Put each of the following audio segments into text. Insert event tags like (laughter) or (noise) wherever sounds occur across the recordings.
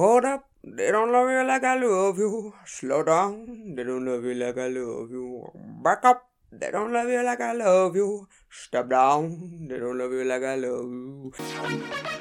Hold up, they don't love you like I love you. Slow down, they don't love you like I love you. Back up, they don't love you like I love you. Step down, they don't love you like I love you.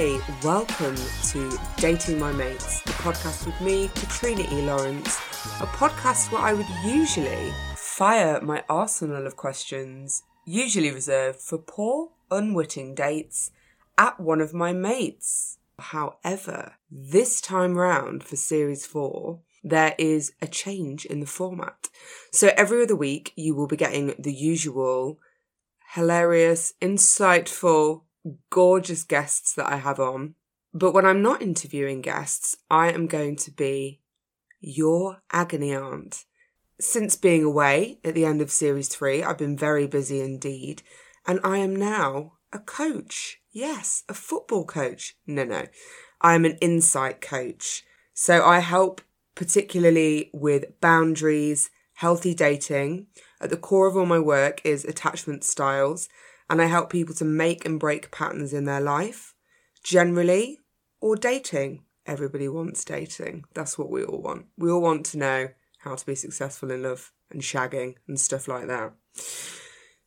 Hi, welcome to Dating My Mates, the podcast with me, Katrina E. Lawrence, a podcast where I would usually fire my arsenal of questions, usually reserved for poor, unwitting dates, at one of my mates. However, this time round for series four, there is a change in the format. So every other week, you will be getting the usual hilarious, insightful, gorgeous guests that I have on. But when I'm not interviewing guests, I am going to be your agony aunt. Since being away at the end of series three, I've been very busy indeed, and I am now a coach. Yes, a football coach. No, no. I am an insight coach. So I help particularly with boundaries, healthy dating. At the core of all my work is attachment styles and I help people to make and break patterns in their life, generally, or dating. Everybody wants dating. That's what we all want. We all want to know how to be successful in love and shagging and stuff like that.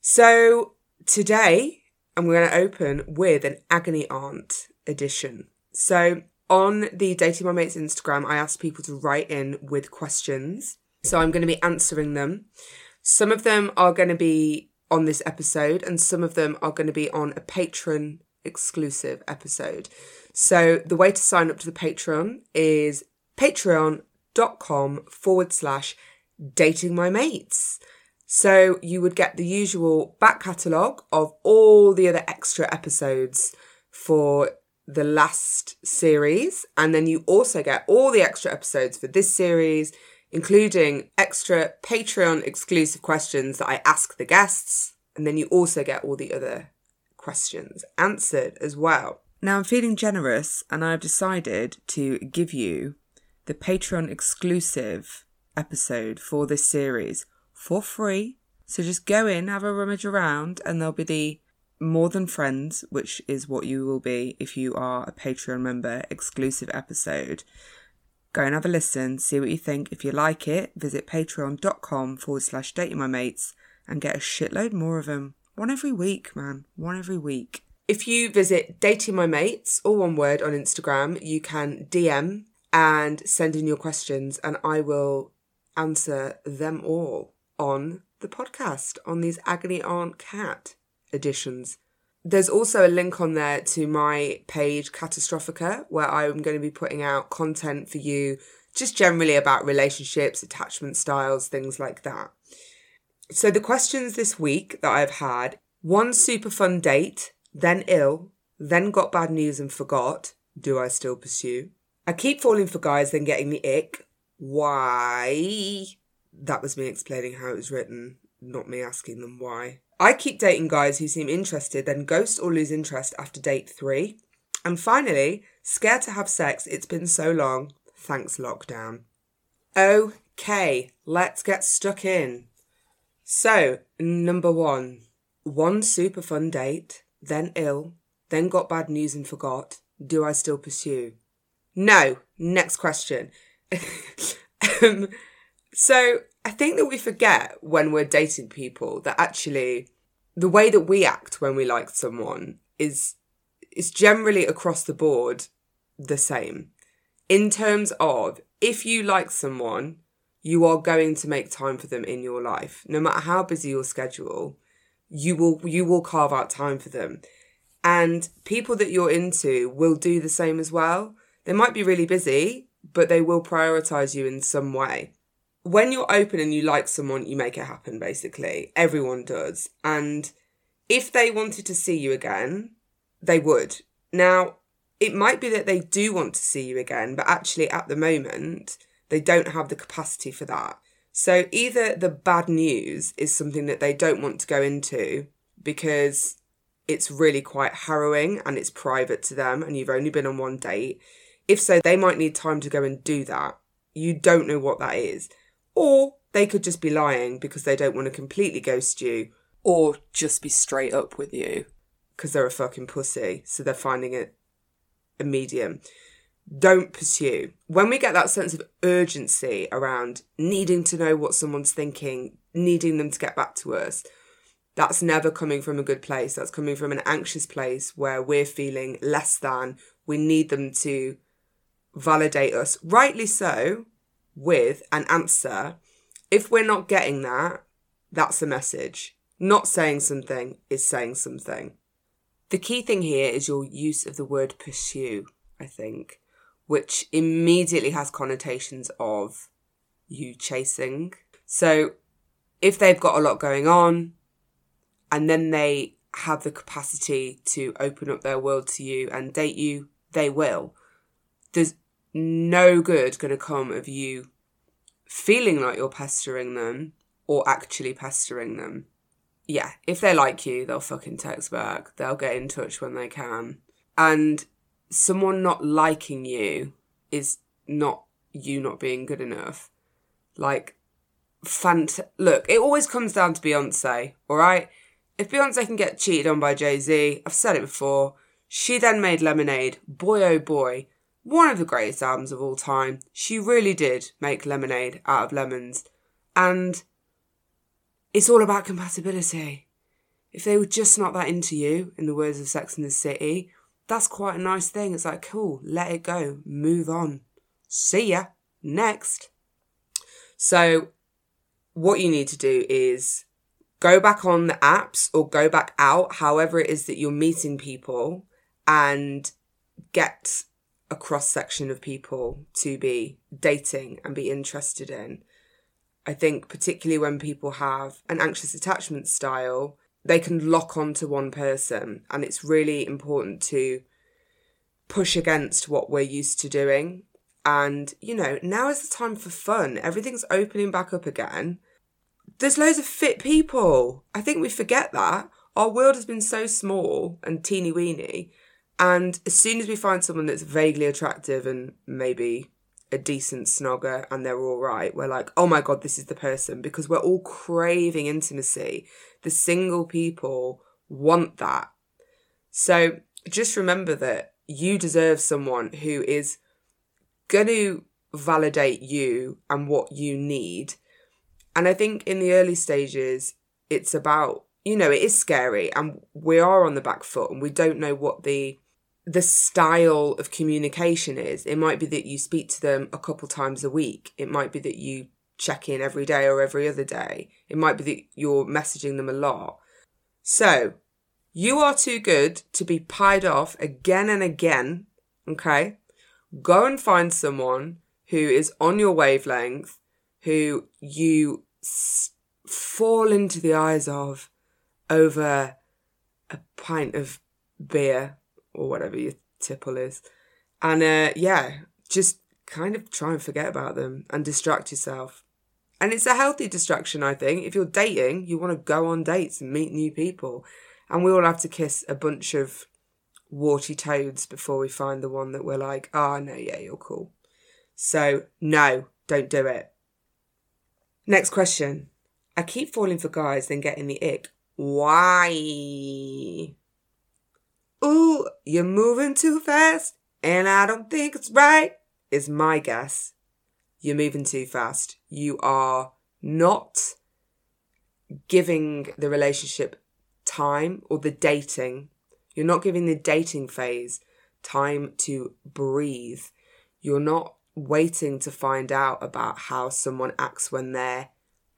So today, I'm going to open with an agony aunt edition. So on the Dating My Mates Instagram, I asked people to write in with questions. So I'm going to be answering them. Some of them are going to be on this episode, and some of them are going to be on a Patreon exclusive episode. So the way to sign up to the Patreon is patreon.com forward slash dating my mates. So you would get the usual back catalogue of all the other extra episodes for the last series. And then you also get all the extra episodes for this series, including extra Patreon exclusive questions that I ask the guests. And then you also get all the other questions answered as well. Now I'm feeling generous and I've decided to give you the Patreon exclusive episode for this series for free. So just go in, have a rummage around, and there'll be the More Than Friends, which is what you will be if you are a Patreon member, exclusive episode. Go and have a listen, see what you think. If you like it, visit patreon.com forward slash dating my mates and get a shitload more of them. One every week, man. One every week. If you visit Dating My Mates, all one word, on Instagram, you can DM and send in your questions, and I will answer them all on the podcast on these Agony Aunt Cat editions. There's also a link on there to my page Catastrophica, where I'm going to be putting out content for you just generally about relationships, attachment styles, things like that. So, the questions this week that I've had one super fun date, then ill, then got bad news and forgot. Do I still pursue? I keep falling for guys, then getting the ick. Why? That was me explaining how it was written, not me asking them why. I keep dating guys who seem interested, then ghost or lose interest after date three. And finally, scared to have sex, it's been so long. Thanks, lockdown. Okay, let's get stuck in. So, number one, one super fun date, then ill, then got bad news and forgot. Do I still pursue? No. Next question. (laughs) um, so, I think that we forget when we're dating people that actually the way that we act when we like someone is is generally across the board the same. In terms of if you like someone, you are going to make time for them in your life. No matter how busy your schedule, you will you will carve out time for them. And people that you're into will do the same as well. They might be really busy, but they will prioritize you in some way when you're open and you like someone, you make it happen, basically. Everyone does. And if they wanted to see you again, they would. Now, it might be that they do want to see you again, but actually at the moment, they don't have the capacity for that. So either the bad news is something that they don't want to go into because it's really quite harrowing and it's private to them and you've only been on one date. If so, they might need time to go and do that you don't know what that is. Or they could just be lying because they don't want to completely ghost you, or just be straight up with you because they're a fucking pussy. So they're finding it a medium. Don't pursue. When we get that sense of urgency around needing to know what someone's thinking, needing them to get back to us, that's never coming from a good place. That's coming from an anxious place where we're feeling less than. We need them to validate us, rightly so, with an answer. If we're not getting that, that's a message. Not saying something is saying something. The key thing here is your use of the word pursue, I think, which immediately has connotations of you chasing. So if they've got a lot going on and then they have the capacity to open up their world to you and date you, they will. There's no good going to come of you feeling like you're pestering them or actually pestering them. Yeah, if they like you, they'll fucking text back. They'll get in touch when they can. And someone not liking you is not you not being good enough. Like, fant. Look, it always comes down to Beyonce, all right? If Beyonce can get cheated on by Jay Z, I've said it before, she then made Lemonade. Boy, oh boy, one of the greatest albums of all time. She really did make lemonade out of lemons. And it's all about compatibility. If they were just not that into you, in the words of Sex and the City, that's quite a nice thing. It's like, cool, let it go, move on. See ya. Next. So, what you need to do is go back on the apps or go back out, however it is that you're meeting people, and get a cross section of people to be dating and be interested in. I think, particularly when people have an anxious attachment style, they can lock onto one person, and it's really important to push against what we're used to doing. And, you know, now is the time for fun. Everything's opening back up again. There's loads of fit people. I think we forget that. Our world has been so small and teeny weeny and as soon as we find someone that's vaguely attractive and maybe a decent snogger and they're all right, we're like, oh my God, this is the person because we're all craving intimacy. The single people want that. So just remember that you deserve someone who is going to validate you and what you need. And I think in the early stages, it's about, you know, it is scary and we are on the back foot and we don't know what the the style of communication is. It might be that you speak to them a couple times a week. It might be that you check in every day or every other day. It might be that you're messaging them a lot. So, you are too good to be pied off again and again. Okay? Go and find someone who is on your wavelength, who you s- fall into the eyes of over a pint of beer or whatever your tipple is. And uh, yeah, just kind of try and forget about them and distract yourself. And it's a healthy distraction, I think. If you're dating, you want to go on dates and meet new people. And we all have to kiss a bunch of warty toads before we find the one that we're like, oh, no, yeah, you're cool. So, no, don't do it. Next question. I keep falling for guys, then getting the ick. Why? Ooh, you're moving too fast, and I don't think it's right, is my guess. You're moving too fast. You are not giving the relationship time or the dating. You're not giving the dating phase time to breathe. You're not waiting to find out about how someone acts when they're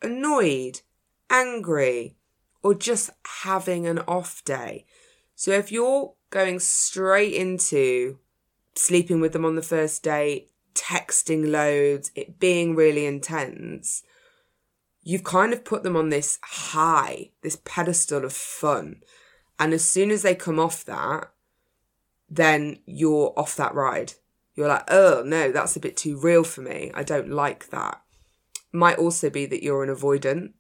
annoyed, angry, or just having an off day. So if you're going straight into sleeping with them on the first date, texting loads, it being really intense, you've kind of put them on this high, this pedestal of fun. And as soon as they come off that, then you're off that ride. You're like, oh no, that's a bit too real for me. I don't like that. Might also be that you're an avoidant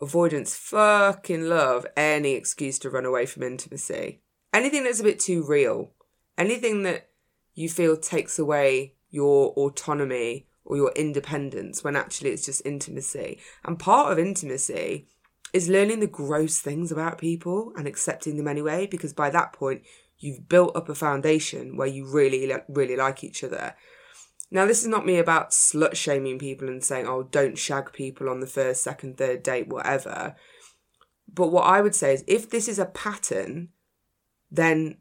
Avoidance fucking love any excuse to run away from intimacy. Anything that's a bit too real. Anything that you feel takes away your autonomy or your independence when actually it's just intimacy. And part of intimacy is learning the gross things about people and accepting them anyway, because by that point, you've built up a foundation where you really, really like each other. Now, this is not me about slut shaming people and saying, oh, don't shag people on the first, second, third date, whatever. But what I would say is if this is a pattern, then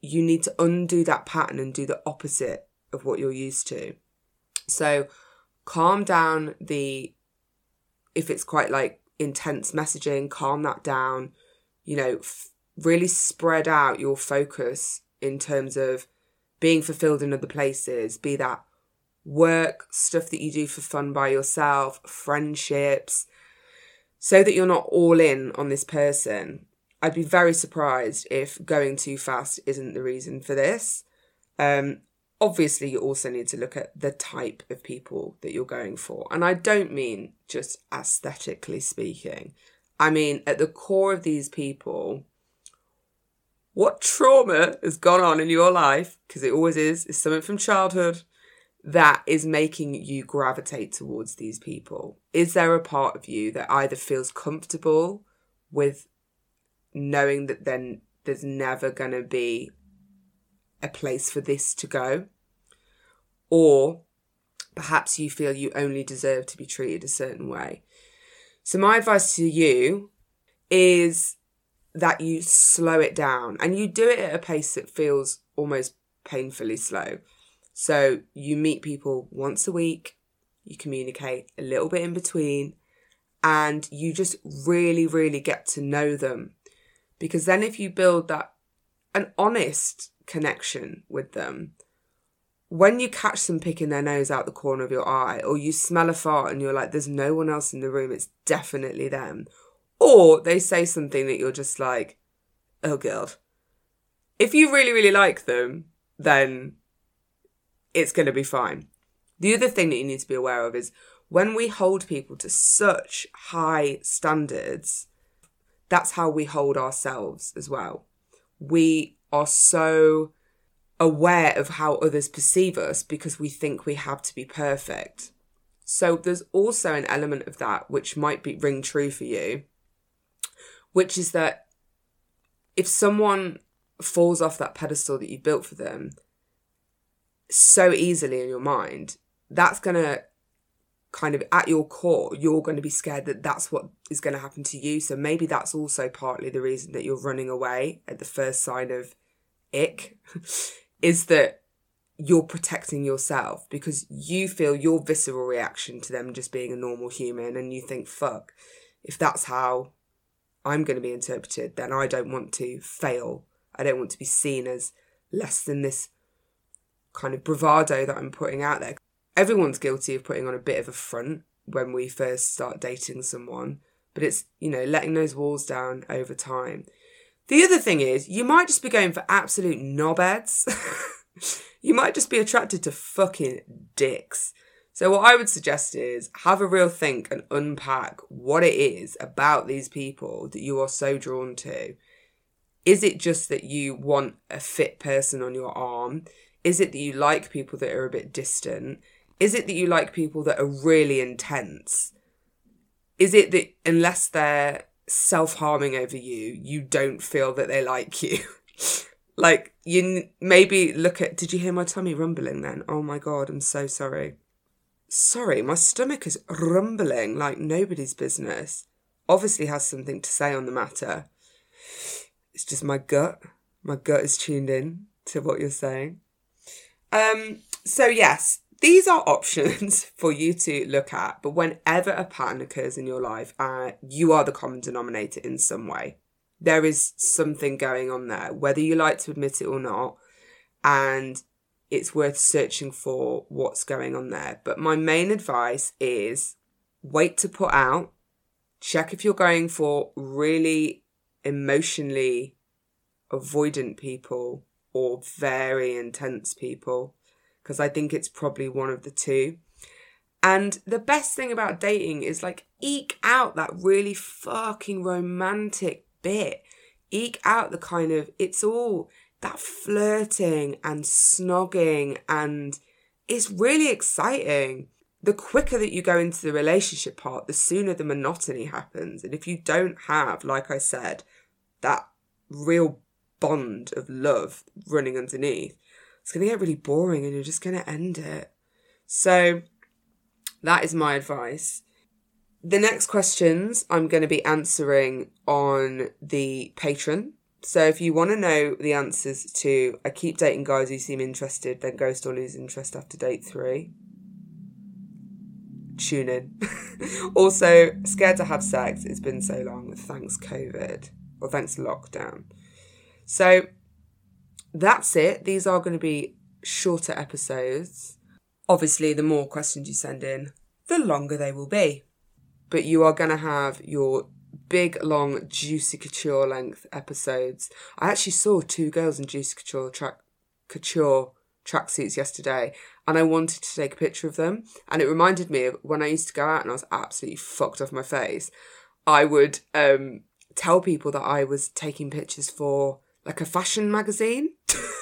you need to undo that pattern and do the opposite of what you're used to. So calm down the, if it's quite like intense messaging, calm that down, you know, f- really spread out your focus in terms of being fulfilled in other places, be that work, stuff that you do for fun by yourself, friendships, so that you're not all in on this person. I'd be very surprised if going too fast isn't the reason for this. Um, obviously, you also need to look at the type of people that you're going for. And I don't mean just aesthetically speaking, I mean, at the core of these people, what trauma has gone on in your life, because it always is, is something from childhood that is making you gravitate towards these people? Is there a part of you that either feels comfortable with knowing that then there's never going to be a place for this to go? Or perhaps you feel you only deserve to be treated a certain way. So, my advice to you is that you slow it down and you do it at a pace that feels almost painfully slow. So you meet people once a week, you communicate a little bit in between, and you just really, really get to know them. Because then, if you build that an honest connection with them, when you catch them picking their nose out the corner of your eye, or you smell a fart and you're like, there's no one else in the room, it's definitely them. Or they say something that you're just like, oh god. If you really, really like them, then it's going to be fine. The other thing that you need to be aware of is when we hold people to such high standards, that's how we hold ourselves as well. We are so aware of how others perceive us because we think we have to be perfect. So there's also an element of that which might be ring true for you, which is that if someone falls off that pedestal that you built for them, so easily in your mind, that's going to kind of at your core, you're going to be scared that that's what is going to happen to you. So maybe that's also partly the reason that you're running away at the first sign of ick (laughs) is that you're protecting yourself because you feel your visceral reaction to them just being a normal human and you think, fuck, if that's how I'm going to be interpreted, then I don't want to fail. I don't want to be seen as less than this kind of bravado that I'm putting out there. Everyone's guilty of putting on a bit of a front when we first start dating someone, but it's, you know, letting those walls down over time. The other thing is, you might just be going for absolute knobheads. (laughs) you might just be attracted to fucking dicks. So, what I would suggest is have a real think and unpack what it is about these people that you are so drawn to. Is it just that you want a fit person on your arm? Is it that you like people that are a bit distant? Is it that you like people that are really intense? Is it that unless they're self harming over you, you don't feel that they like you? (laughs) like, you maybe look at. Did you hear my tummy rumbling then? Oh my god, I'm so sorry. Sorry, my stomach is rumbling like nobody's business. Obviously, has something to say on the matter. It's just my gut. My gut is tuned in to what you're saying. Um, so yes, these are options (laughs) for you to look at, but whenever a pattern occurs in your life, uh, you are the common denominator in some way. There is something going on there, whether you like to admit it or not, and it's worth searching for what's going on there. But my main advice is wait to put out, check if you're going for really emotionally avoidant people or very intense people because I think it's probably one of the two. And the best thing about dating is like eke out that really fucking romantic bit. Eke out the kind of it's all that flirting and snogging and it's really exciting. the quicker that you go into the relationship part, the sooner the monotony happens. And if you don't have, like I said, that real bond of love running underneath, it's going to get really boring and you're just going to end it. So that is my advice. The next questions I'm going to be answering on the Patreon. So if you want to know the answers to I keep dating guys who seem interested, then ghost or lose interest after date three, tune in. (laughs) also, scared to have sex. It's been so long. Thanks COVID or thanks lockdown. So that's it. These are going to be shorter episodes. Obviously, the more questions you send in, the longer they will be but you are going to have your big, long, Juicy Couture length episodes. I actually saw two girls in Juicy Couture track couture tracksuits yesterday and I wanted to take a picture of them. And it reminded me of when I used to go out and I was absolutely fucked off my face. I would um, tell people that I was taking pictures for like a fashion magazine.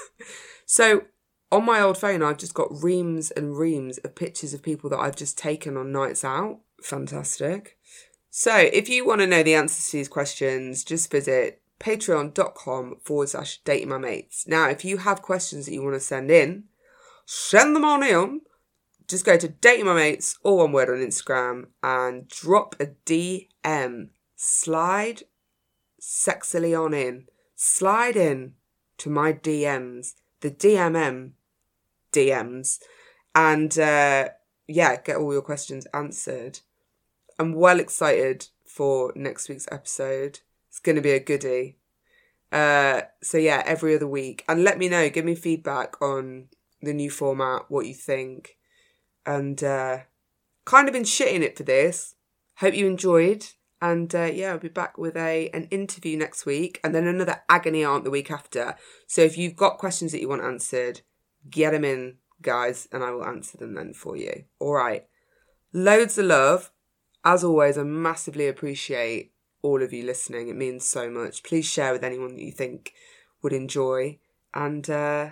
(laughs) so on my old phone, I've just got reams and reams of pictures of people that I've just taken on nights out. Fantastic. So, if you want to know the answers to these questions, just visit patreon.com forward slash dating my mates. Now, if you have questions that you want to send in, send them on in. Just go to dating my mates, all one word on Instagram, and drop a DM. Slide sexily on in. Slide in to my DMs, the DMM DMs, and uh, yeah, get all your questions answered. I'm well excited for next week's episode. It's going to be a goodie. Uh, so yeah, every other week, and let me know. Give me feedback on the new format, what you think, and uh, kind of been shitting it for this. Hope you enjoyed, and uh, yeah, I'll be back with a an interview next week, and then another agony aunt the week after. So if you've got questions that you want answered, get them in, guys, and I will answer them then for you. All right, loads of love as always, I massively appreciate all of you listening. It means so much. Please share with anyone that you think would enjoy. And uh,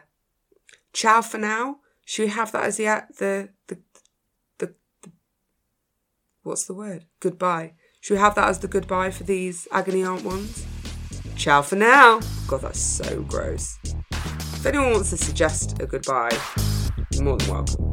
ciao for now. Should we have that as the the the the, the what's the word? Goodbye. Should we have that as the goodbye for these agony aunt ones? Ciao for now. God, that's so gross. If anyone wants to suggest a goodbye, you're more than welcome.